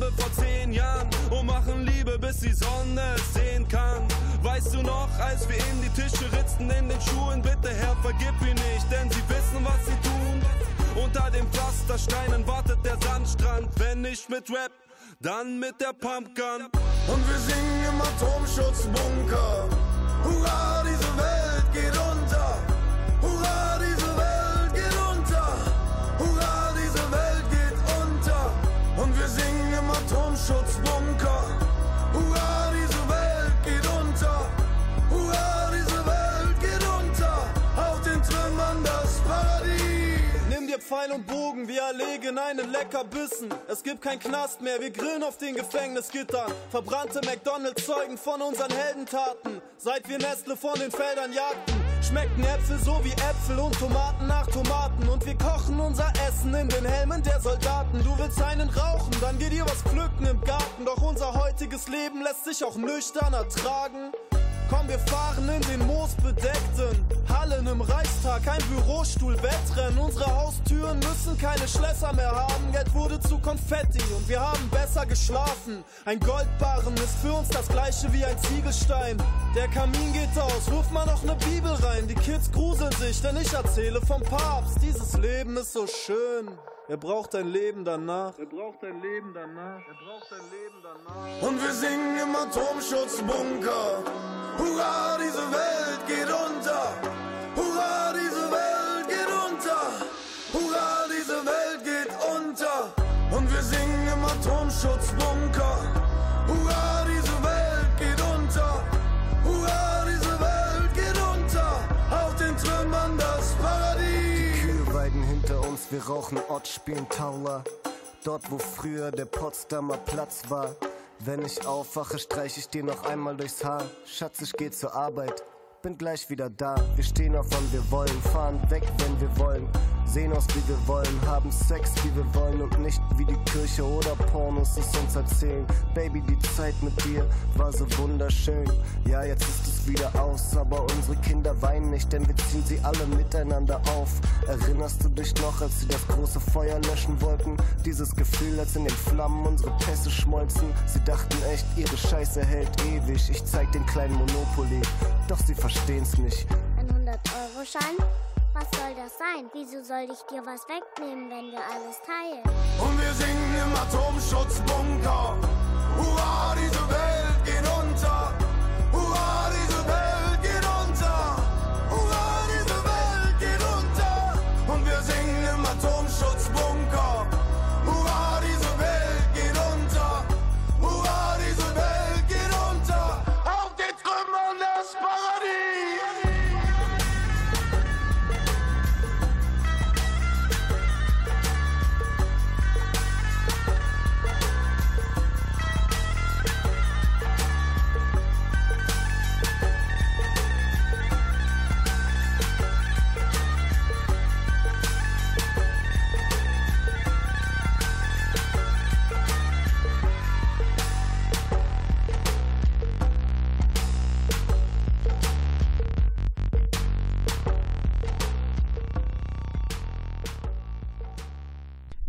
S9: Bombe vor zehn Jahren und machen Liebe, bis die Sonne es sehen kann. Weißt du noch, als wir in die Tische ritzten in den Schuhen, bitte Herr, vergib ihn nicht, denn sie wissen, was sie tun. Unter den Pflastersteinen wartet der Sandstrand, wenn nicht mit Rap, dann mit der Pumpgun.
S10: Und wir singen im Atomschutzbunker. Hurra, diese Welt geht unter.
S9: Pfeil und Bogen, wir erlegen einen Leckerbissen. Es gibt kein Knast mehr, wir grillen auf den Gefängnisgittern. Verbrannte McDonalds zeugen von unseren Heldentaten. Seit wir Nestle von den Feldern jagten, schmeckten Äpfel so wie Äpfel und Tomaten nach Tomaten. Und wir kochen unser Essen in den Helmen der Soldaten. Du willst einen rauchen, dann geh dir was pflücken im Garten. Doch unser heutiges Leben lässt sich auch nüchtern ertragen. Komm, wir fahren in den moosbedeckten Hallen im Reichstag, ein Bürostuhl, Wettrennen. Unsere Haustüren müssen keine Schlösser mehr haben. Geld wurde zu Konfetti und wir haben besser geschlafen. Ein Goldbarren ist für uns das gleiche wie ein Ziegelstein. Der Kamin geht aus, wirf mal noch ne Bibel rein. Die Kids gruseln sich, denn ich erzähle vom Papst. Dieses Leben ist so schön. Er braucht ein Leben danach.
S10: Er braucht ein Leben danach. Er braucht ein Leben danach. Und wir singen im Atomschutzbunker. Hurra, diese Welt geht unter. Hurra, diese Welt geht unter. Hurra, diese Welt geht unter. Und wir singen im Atomschutzbunker.
S11: Wir rauchen Ott, spielen Taula. Dort, wo früher der Potsdamer Platz war. Wenn ich aufwache, streich ich dir noch einmal durchs Haar. Schatz, ich geh zur Arbeit, bin gleich wieder da. Wir stehen auf, wann wir wollen, fahren weg, wenn wir wollen. Sehen aus, wie wir wollen, haben Sex, wie wir wollen und nicht wie die Kirche oder Pornos es uns erzählen. Baby, die Zeit mit dir war so wunderschön. Ja, jetzt ist es wieder aus, aber unsere Kinder weinen nicht, denn wir ziehen sie alle miteinander auf. Erinnerst du dich noch, als sie das große Feuer löschen wollten? Dieses Gefühl, als in den Flammen unsere Pässe schmolzen. Sie dachten echt, ihre Scheiße hält ewig. Ich zeig den kleinen Monopoly, doch sie verstehen's nicht.
S12: Ein 100-Euro-Schein? Was soll das sein? Wieso soll ich dir was wegnehmen, wenn wir alles teilen?
S10: Und wir singen im Atomschutzbunker. Hurra, diese Welt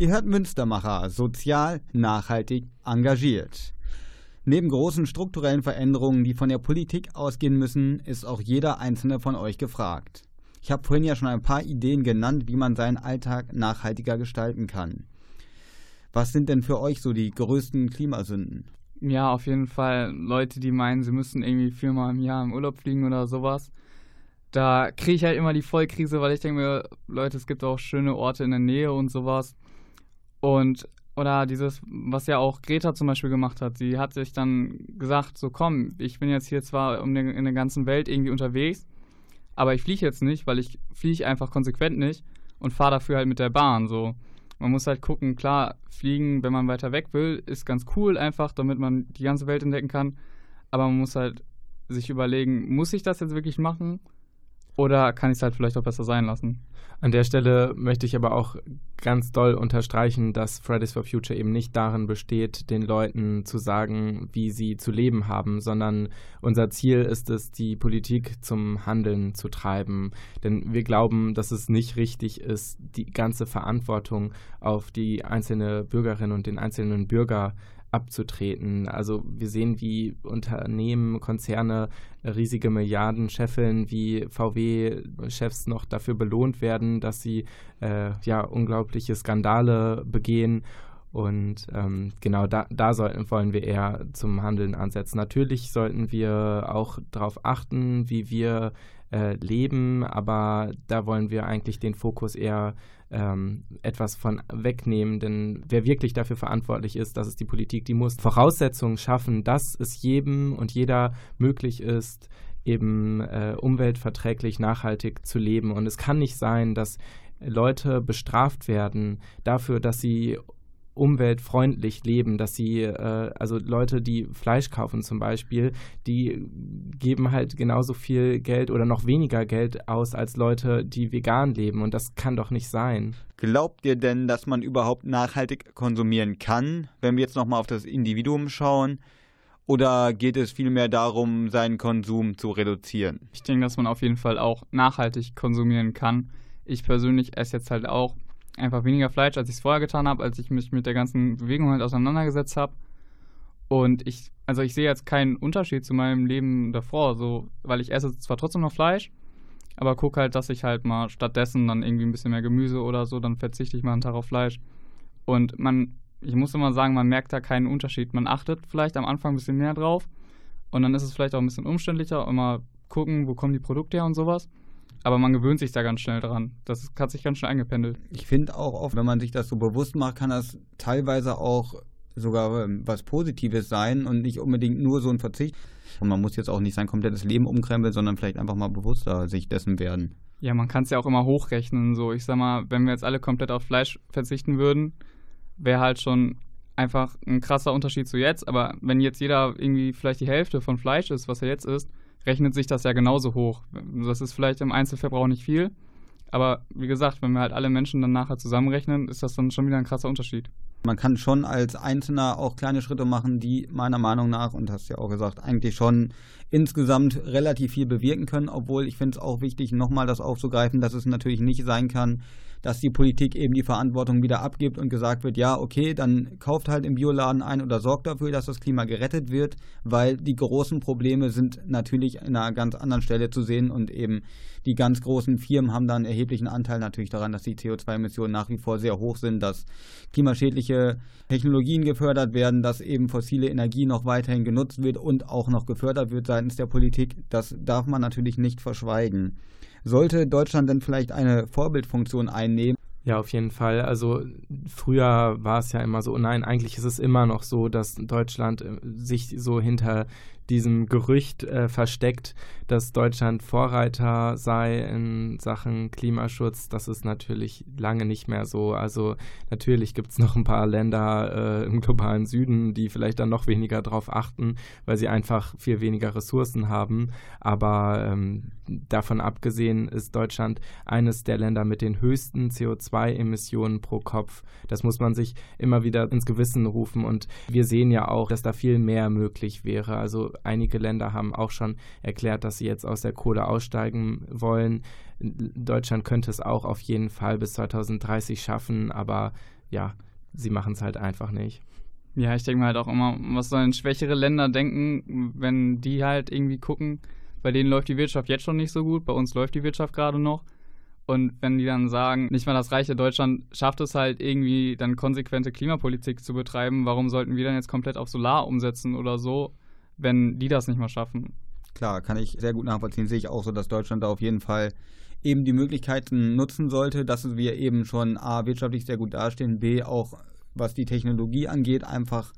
S2: Ihr hört Münstermacher, sozial, nachhaltig, engagiert. Neben großen strukturellen Veränderungen, die von der Politik ausgehen müssen, ist auch jeder einzelne von euch gefragt. Ich habe vorhin ja schon ein paar Ideen genannt, wie man seinen Alltag nachhaltiger gestalten kann. Was sind denn für euch so die größten Klimasünden?
S7: Ja, auf jeden Fall Leute, die meinen, sie müssen irgendwie viermal im Jahr im Urlaub fliegen oder sowas. Da kriege ich halt immer die Vollkrise, weil ich denke mir, Leute, es gibt auch schöne Orte in der Nähe und sowas. Und, oder dieses, was ja auch Greta zum Beispiel gemacht hat, sie hat sich dann gesagt, so komm, ich bin jetzt hier zwar in der ganzen Welt irgendwie unterwegs, aber ich fliege jetzt nicht, weil ich fliege einfach konsequent nicht und fahre dafür halt mit der Bahn so. Man muss halt gucken, klar, fliegen, wenn man weiter weg will, ist ganz cool einfach, damit man die ganze Welt entdecken kann. Aber man muss halt sich überlegen, muss ich das jetzt wirklich machen? Oder kann ich es halt vielleicht auch besser sein lassen?
S8: An der Stelle möchte ich aber auch ganz doll unterstreichen, dass Fridays for Future eben nicht darin besteht, den Leuten zu sagen, wie sie zu leben haben, sondern unser Ziel ist es, die Politik zum Handeln zu treiben. Denn wir glauben, dass es nicht richtig ist, die ganze Verantwortung auf die einzelne Bürgerin und den einzelnen Bürger abzutreten. Also wir sehen, wie Unternehmen, Konzerne riesige Milliarden scheffeln, wie VW-Chefs noch dafür belohnt werden, dass sie äh, ja unglaubliche Skandale begehen. Und ähm, genau da, da sollten, wollen wir eher zum Handeln ansetzen. Natürlich sollten wir auch darauf achten, wie wir äh, leben, aber da wollen wir eigentlich den Fokus eher ähm, etwas von wegnehmen, denn wer wirklich dafür verantwortlich ist, das ist die Politik, die muss Voraussetzungen schaffen, dass es jedem und jeder möglich ist, eben äh, umweltverträglich, nachhaltig zu leben. Und es kann nicht sein, dass Leute bestraft werden dafür, dass sie umweltfreundlich leben, dass sie, äh, also Leute, die Fleisch kaufen zum Beispiel, die geben halt genauso viel Geld oder noch weniger Geld aus als Leute, die vegan leben. Und das kann doch nicht sein.
S2: Glaubt ihr denn, dass man überhaupt nachhaltig konsumieren kann, wenn wir jetzt nochmal auf das Individuum schauen? Oder geht es vielmehr darum, seinen Konsum zu reduzieren?
S7: Ich denke, dass man auf jeden Fall auch nachhaltig konsumieren kann. Ich persönlich esse jetzt halt auch einfach weniger Fleisch, als ich es vorher getan habe, als ich mich mit der ganzen Bewegung halt auseinandergesetzt habe. Und ich, also ich sehe jetzt keinen Unterschied zu meinem Leben davor, so, weil ich esse zwar trotzdem noch Fleisch, aber gucke halt, dass ich halt mal stattdessen dann irgendwie ein bisschen mehr Gemüse oder so, dann verzichte ich mal einen Tag auf Fleisch. Und man, ich muss immer sagen, man merkt da keinen Unterschied. Man achtet vielleicht am Anfang ein bisschen mehr drauf und dann ist es vielleicht auch ein bisschen umständlicher, immer gucken, wo kommen die Produkte her und sowas. Aber man gewöhnt sich da ganz schnell dran. Das hat sich ganz schnell eingependelt.
S2: Ich finde auch oft, wenn man sich das so bewusst macht, kann das teilweise auch sogar ähm, was Positives sein und nicht unbedingt nur so ein Verzicht. Und man muss jetzt auch nicht sein komplettes Leben umkrempeln, sondern vielleicht einfach mal bewusster sich dessen werden.
S7: Ja, man kann es ja auch immer hochrechnen. So, ich sag mal, wenn wir jetzt alle komplett auf Fleisch verzichten würden, wäre halt schon einfach ein krasser Unterschied zu jetzt. Aber wenn jetzt jeder irgendwie vielleicht die Hälfte von Fleisch ist, was er jetzt isst, rechnet sich das ja genauso hoch. Das ist vielleicht im Einzelverbrauch nicht viel, aber wie gesagt, wenn wir halt alle Menschen dann nachher zusammenrechnen, ist das dann schon wieder ein krasser Unterschied.
S2: Man kann schon als Einzelner auch kleine Schritte machen, die meiner Meinung nach, und hast ja auch gesagt, eigentlich schon insgesamt relativ viel bewirken können, obwohl ich finde es auch wichtig, nochmal das aufzugreifen, dass es natürlich nicht sein kann, dass die Politik eben die Verantwortung wieder abgibt und gesagt wird, ja, okay, dann kauft halt im Bioladen ein oder sorgt dafür, dass das Klima gerettet wird, weil die großen Probleme sind natürlich an einer ganz anderen Stelle zu sehen und eben die ganz großen Firmen haben da einen erheblichen Anteil natürlich daran, dass die CO2-Emissionen nach wie vor sehr hoch sind, dass klimaschädliche Technologien gefördert werden, dass eben fossile Energie noch weiterhin genutzt wird und auch noch gefördert wird seitens der Politik. Das darf man natürlich nicht verschweigen. Sollte Deutschland denn vielleicht eine Vorbildfunktion einnehmen?
S8: Ja, auf jeden Fall. Also früher war es ja immer so, nein, eigentlich ist es immer noch so, dass Deutschland äh, sich so hinter diesem Gerücht äh, versteckt, dass Deutschland Vorreiter sei in Sachen Klimaschutz. Das ist natürlich lange nicht mehr so. Also natürlich gibt es noch ein paar Länder äh, im globalen Süden, die vielleicht dann noch weniger darauf achten, weil sie einfach viel weniger Ressourcen haben. Aber ähm, davon abgesehen ist Deutschland eines der Länder mit den höchsten CO2-Emissionen pro Kopf. Das muss man sich immer wieder ins Gewissen rufen. Und wir sehen ja auch, dass da viel mehr möglich wäre. Also einige Länder haben auch schon erklärt, dass sie jetzt aus der Kohle aussteigen wollen. Deutschland könnte es auch auf jeden Fall bis 2030 schaffen, aber ja, sie machen es halt einfach nicht.
S7: Ja, ich denke mir halt auch immer, was sollen schwächere Länder denken, wenn die halt irgendwie gucken, bei denen läuft die Wirtschaft jetzt schon nicht so gut, bei uns läuft die Wirtschaft gerade noch. Und wenn die dann sagen, nicht mal das reiche Deutschland schafft es halt irgendwie dann konsequente Klimapolitik zu betreiben, warum sollten wir dann jetzt komplett auf Solar umsetzen oder so, wenn die das nicht mal schaffen?
S2: Klar, kann ich sehr gut nachvollziehen. Sehe ich auch so, dass Deutschland da auf jeden Fall eben die Möglichkeiten nutzen sollte, dass wir eben schon A, wirtschaftlich sehr gut dastehen, B, auch was die Technologie angeht, einfach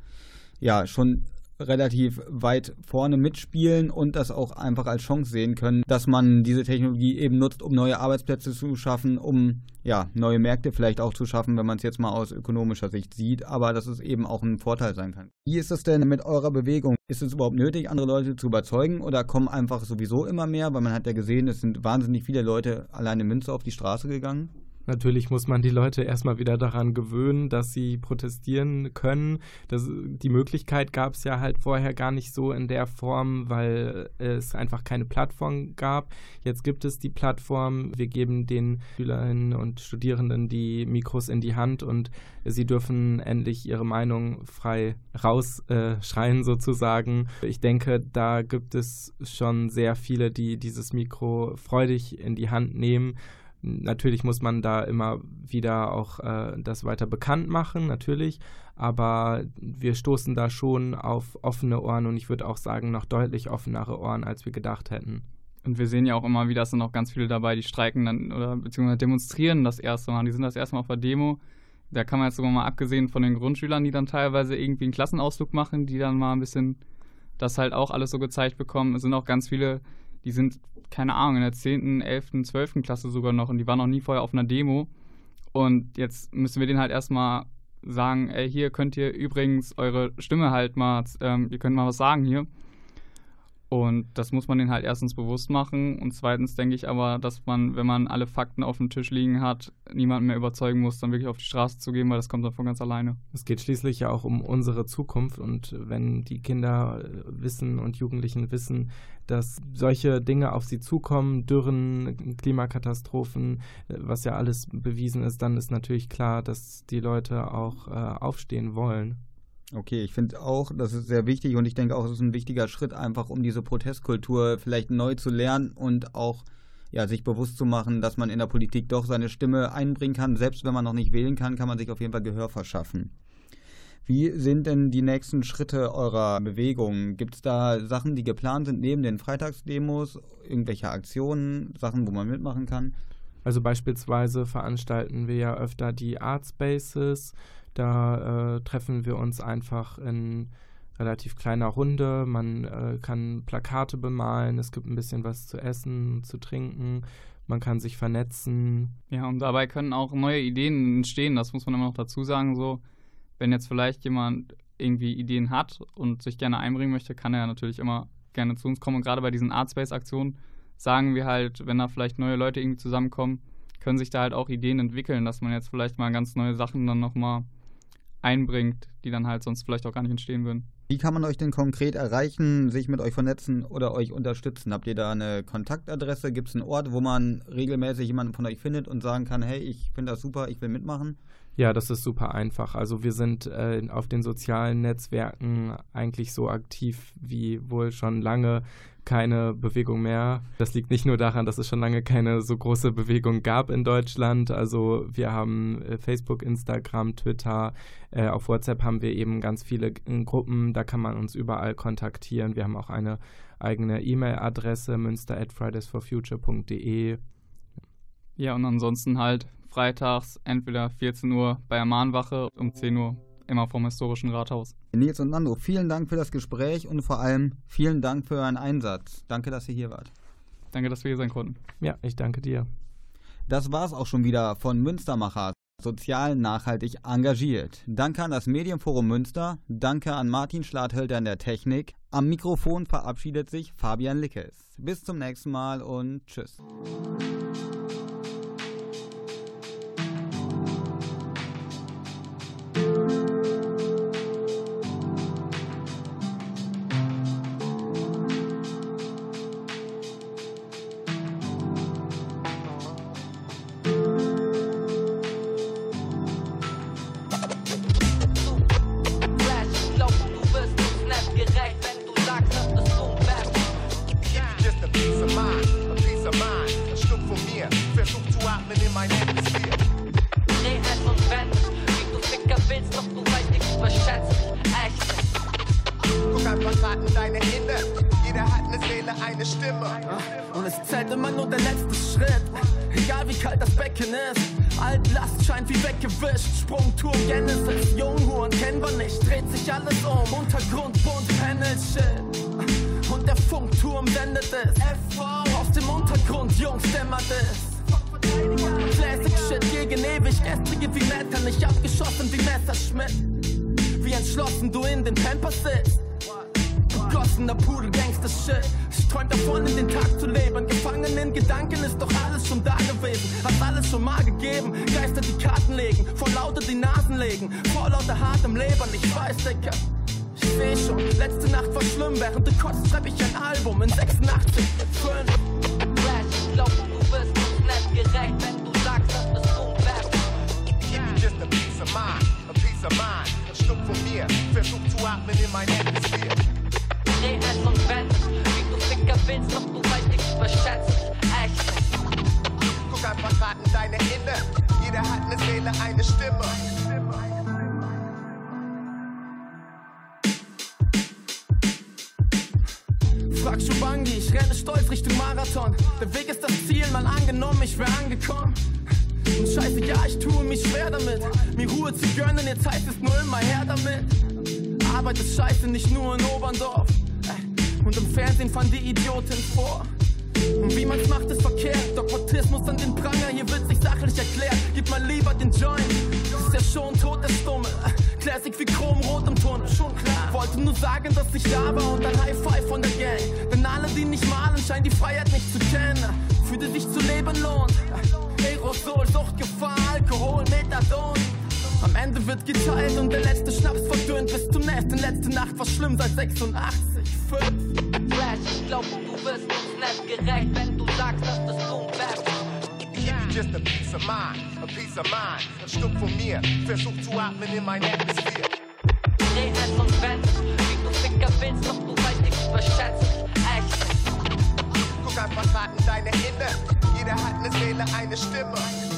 S2: ja schon relativ weit vorne mitspielen und das auch einfach als Chance sehen können, dass man diese Technologie eben nutzt, um neue Arbeitsplätze zu schaffen, um ja, neue Märkte vielleicht auch zu schaffen, wenn man es jetzt mal aus ökonomischer Sicht sieht, aber dass es eben auch ein Vorteil sein kann. Wie ist es denn mit eurer Bewegung? Ist es überhaupt nötig, andere Leute zu überzeugen oder kommen einfach sowieso immer mehr, weil man hat ja gesehen, es sind wahnsinnig viele Leute alleine in Münster auf die Straße gegangen?
S8: Natürlich muss man die Leute erstmal wieder daran gewöhnen, dass sie protestieren können. Das, die Möglichkeit gab es ja halt vorher gar nicht so in der Form, weil es einfach keine Plattform gab. Jetzt gibt es die Plattform. Wir geben den Schülerinnen und Studierenden die Mikros in die Hand und sie dürfen endlich ihre Meinung frei rausschreien äh, sozusagen. Ich denke, da gibt es schon sehr viele, die dieses Mikro freudig in die Hand nehmen Natürlich muss man da immer wieder auch äh, das weiter bekannt machen, natürlich, aber wir stoßen da schon auf offene Ohren und ich würde auch sagen, noch deutlich offenere Ohren, als wir gedacht hätten.
S7: Und wir sehen ja auch immer wieder, es sind auch ganz viele dabei, die streiken dann oder beziehungsweise demonstrieren das erste Mal. Die sind das erste Mal auf der Demo. Da kann man jetzt sogar mal abgesehen von den Grundschülern, die dann teilweise irgendwie einen Klassenausflug machen, die dann mal ein bisschen das halt auch alles so gezeigt bekommen. Es sind auch ganz viele, die sind keine Ahnung, in der 10., 11., 12. Klasse sogar noch und die waren noch nie vorher auf einer Demo. Und jetzt müssen wir denen halt erstmal sagen, ey, hier könnt ihr übrigens eure Stimme halt mal, ähm, ihr könnt mal was sagen hier. Und das muss man denen halt erstens bewusst machen und zweitens denke ich aber, dass man, wenn man alle Fakten auf dem Tisch liegen hat, niemanden mehr überzeugen muss, dann wirklich auf die Straße zu gehen, weil das kommt dann von ganz alleine.
S8: Es geht schließlich ja auch um unsere Zukunft und wenn die Kinder äh, wissen und Jugendlichen wissen, dass solche Dinge auf sie zukommen, Dürren, Klimakatastrophen, äh, was ja alles bewiesen ist, dann ist natürlich klar, dass die Leute auch äh, aufstehen wollen.
S2: Okay, ich finde auch, das ist sehr wichtig und ich denke auch, es ist ein wichtiger Schritt, einfach um diese Protestkultur vielleicht neu zu lernen und auch ja, sich bewusst zu machen, dass man in der Politik doch seine Stimme einbringen kann. Selbst wenn man noch nicht wählen kann, kann man sich auf jeden Fall Gehör verschaffen. Wie sind denn die nächsten Schritte eurer Bewegung? Gibt es da Sachen, die geplant sind neben den Freitagsdemos, irgendwelche Aktionen, Sachen, wo man mitmachen kann?
S8: Also beispielsweise veranstalten wir ja öfter die Art Spaces, da äh, treffen wir uns einfach in relativ kleiner Runde. Man äh, kann Plakate bemalen, es gibt ein bisschen was zu essen, zu trinken. Man kann sich vernetzen.
S7: Ja, und dabei können auch neue Ideen entstehen. Das muss man immer noch dazu sagen. So, wenn jetzt vielleicht jemand irgendwie Ideen hat und sich gerne einbringen möchte, kann er natürlich immer gerne zu uns kommen. Und gerade bei diesen Artspace-Aktionen sagen wir halt, wenn da vielleicht neue Leute irgendwie zusammenkommen, können sich da halt auch Ideen entwickeln, dass man jetzt vielleicht mal ganz neue Sachen dann nochmal einbringt, die dann halt sonst vielleicht auch gar nicht entstehen würden.
S2: Wie kann man euch denn konkret erreichen, sich mit euch vernetzen oder euch unterstützen? Habt ihr da eine Kontaktadresse? Gibt es einen Ort, wo man regelmäßig jemanden von euch findet und sagen kann, hey, ich finde das super, ich will mitmachen?
S8: Ja, das ist super einfach. Also wir sind äh, auf den sozialen Netzwerken eigentlich so aktiv wie wohl schon lange keine Bewegung mehr. Das liegt nicht nur daran, dass es schon lange keine so große Bewegung gab in Deutschland. Also wir haben äh, Facebook, Instagram, Twitter, äh, auf WhatsApp haben wir eben ganz viele Gruppen, da kann man uns überall kontaktieren. Wir haben auch eine eigene E-Mail-Adresse münster at fridaysforfuture.de.
S7: Ja, und ansonsten halt freitags entweder 14 Uhr bei der Mahnwache, um 10 Uhr immer vom historischen Rathaus.
S2: Nils und Nando, vielen Dank für das Gespräch und vor allem vielen Dank für euren Einsatz. Danke, dass ihr hier wart.
S7: Danke, dass wir hier sein konnten.
S8: Ja, ich danke dir.
S2: Das war's auch schon wieder von Münstermacher. Sozial nachhaltig engagiert. Danke an das Medienforum Münster. Danke an Martin Schlathölter in der Technik. Am Mikrofon verabschiedet sich Fabian Lickes. Bis zum nächsten Mal und tschüss.
S13: Hat eine Stimme.
S14: Und es zählt immer nur der letzte Schritt. Egal wie kalt das Becken ist. Altlast scheint wie weggewischt. Sprungturm, Genesis, Junghuren kennen wir nicht. Dreht sich alles um. Untergrund, bunt, Panel, Shit. Und der Funkturm sendet es. FV aus dem Untergrund, Jungs, dämmert es. Classic Shit gegen ewig. Gestrige wie Meta, nicht abgeschossen wie Messerschmidt. Wie entschlossen du in den Pampers sitzt. Begossener Pudel, Gangster-Shit. Ich träum davon, in den Tag zu leben. Gefangen in Gedanken ist doch alles schon da gewesen. Hat alles schon mal gegeben. Geister die Karten legen, vor lauter die Nasen legen. Vor lauter hart im Leben, ich weiß, Digga. Ich seh schon, letzte Nacht war schlimm. Während du kotzt, schreib ich ein Album in 86, 5.
S15: Ich glaub, du bist nicht gerecht, wenn du sagst, dass es unwert
S13: Give me just a piece of mind, a piece of mind. Ein Stück von mir, versuch zu atmen in mein Atmosphäre.
S15: Dreh es und wend, Ficker willst, doch du weißt, ich überschätze echt.
S13: Guck einfach raten deine Hände. Jeder hat eine Seele, eine Stimme.
S14: Frag Schubangi, ich renne stolz Richtung Marathon. Der Weg ist das Ziel, mal angenommen, ich wär angekommen. Und scheiße, ja, ich tue mich schwer damit. Mir Ruhe zu gönnen, jetzt heißt es nur immer her damit. Arbeit ist scheiße, nicht nur in Oberndorf. Und im Fernsehen fand die Idiotin vor. Und wie man's macht, ist verkehrt. Dogmatismus an den Pranger, hier wird sich sachlich erklärt. Gib mal lieber den Joint. Ist ja schon tot, der Stumme. Classic wie Chromrot im Tunnel, schon klar. Wollte nur sagen, dass ich da war und ein High Five von der Gang. Denn alle, die nicht malen, scheinen die Freiheit nicht zu kennen. Fühlte sich zu leben lohnt. Aerosol, Suchtgefahr, Alkohol, Methadon. Am Ende wird geteilt und der letzte Schnaps verdünnt bis zum nächsten. Letzte Nacht war schlimm seit 86, 5.
S15: Flash, ich glaub, du bist uns nicht gerecht, wenn du sagst, dass das
S13: Give me just a piece of mind, a piece of mind. Ein Stück von mir, versuch zu atmen in mein Atmosphäre.
S15: Dreh es und wend, wie du Ficker willst, doch du weißt, ich überschätze echt.
S13: Guck einfach raten deine Hände. Jeder hat eine Seele, eine Stimme.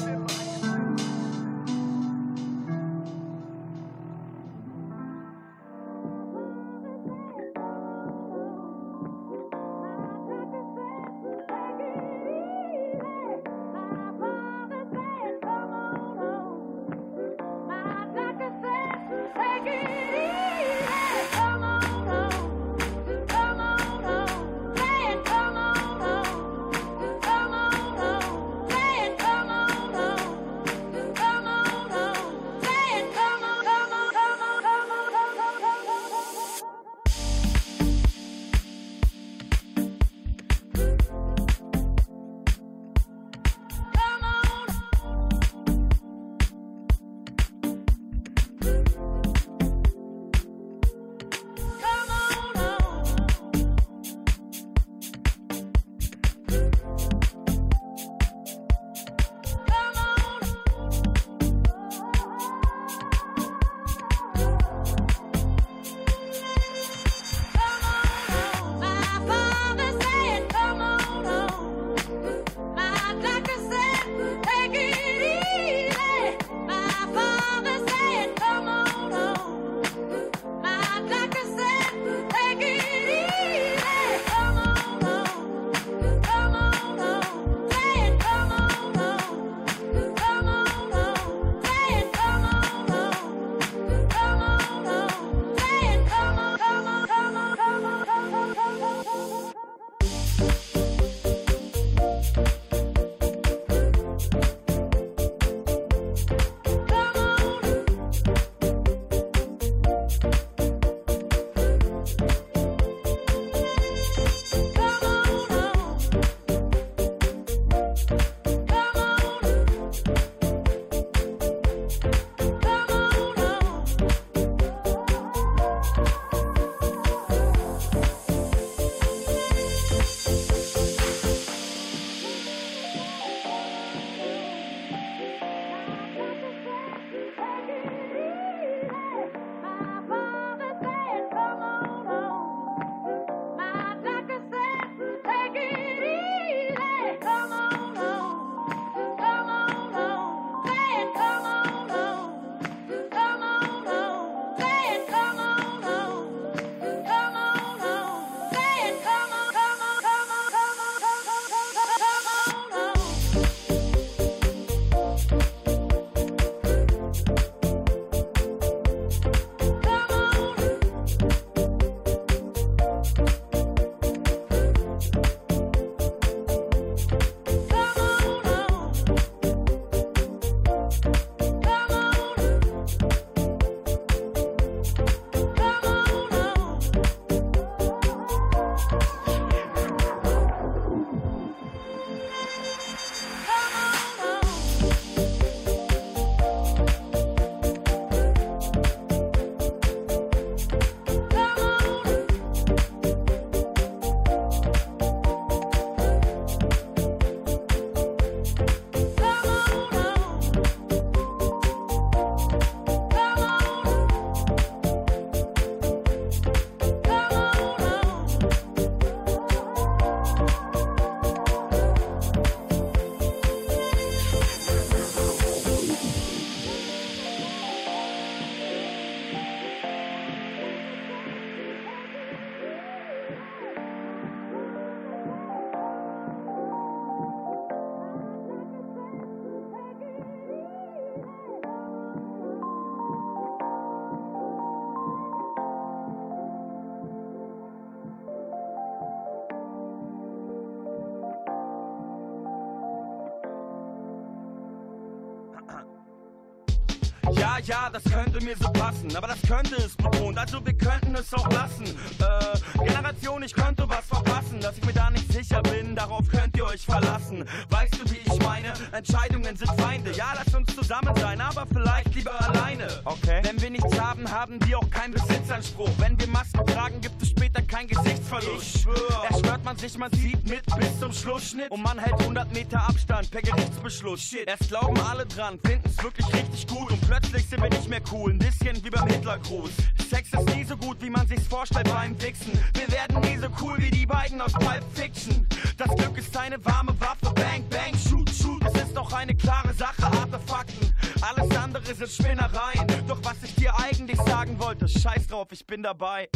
S6: Ja, das könnte mir so passen, aber das könnte es betont, also wir könnten es auch lassen. Äh, Generation, ich könnte was verpassen, dass ich mir da nicht sicher bin, darauf könnt ihr euch verlassen. Weißt du, wie ich meine? Entscheidungen sind Feinde, ja, lass uns zusammen sein, aber vielleicht lieber alleine. Okay. Wenn wir nichts haben, haben wir auch keinen Besitzanspruch. Wenn wir Masken tragen, gibt es später kein Gesichtsverlust. Ich schwör. Erschwört man sich, man sieht mit bis zum Schlussschnitt und man hält 100 Meter Abstand per Gerichtsbeschluss. Shit, erst glauben alle dran, finden es wirklich richtig gut und plötzlich sind wir nicht mehr cool. Ein bisschen wie beim Hitlergruß. Sex ist nie so gut, wie man sich's vorstellt beim Wichsen. Wir werden nie so cool wie die beiden aus Pulp Fiction. Das Glück ist eine warme Waffe, bang, bang, shoot, shoot. Es ist doch eine klare Sache, harte Fakten. Alles andere sind Spinnereien. Doch was ich dir eigentlich sagen wollte, scheiß drauf, ich bin dabei.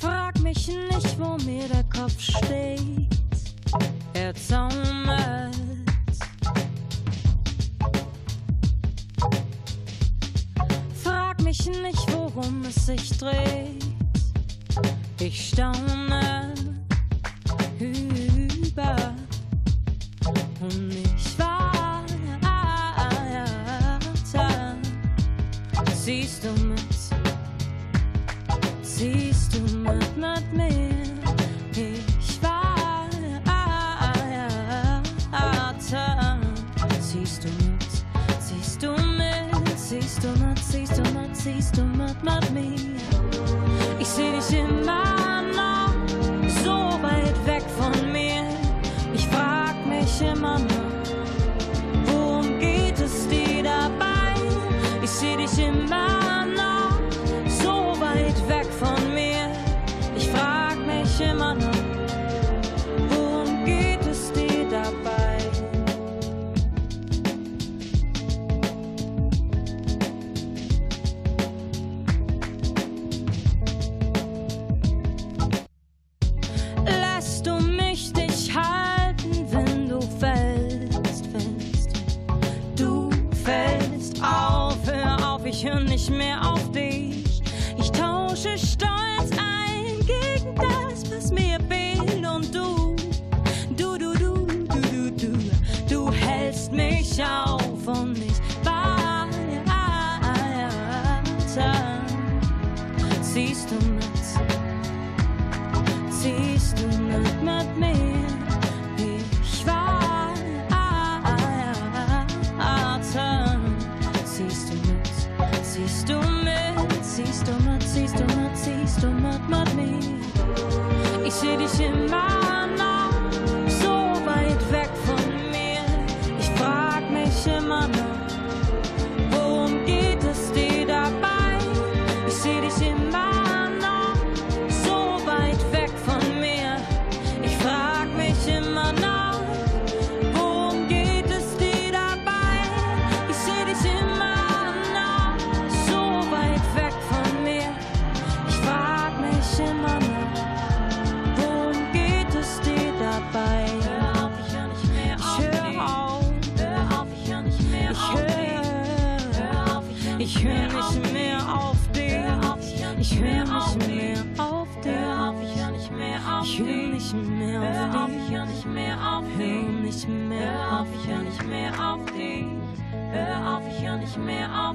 S16: Frag mich nicht, wo mir der Kopf steht. Er zaumelt. Frag mich nicht, worum es sich dreht. Ich staune über und ich warte. Siehst du mich? Siehst mit mir? Ich warte. Siehst du mit? Siehst du mit? Siehst du mit? Siehst du mit? Siehst du mit, mit mir? Ich seh dich immer noch so weit weg von mir. Ich frag mich immer noch, worum geht es dir dabei? Ich seh dich immer mir? Ich nicht mehr auf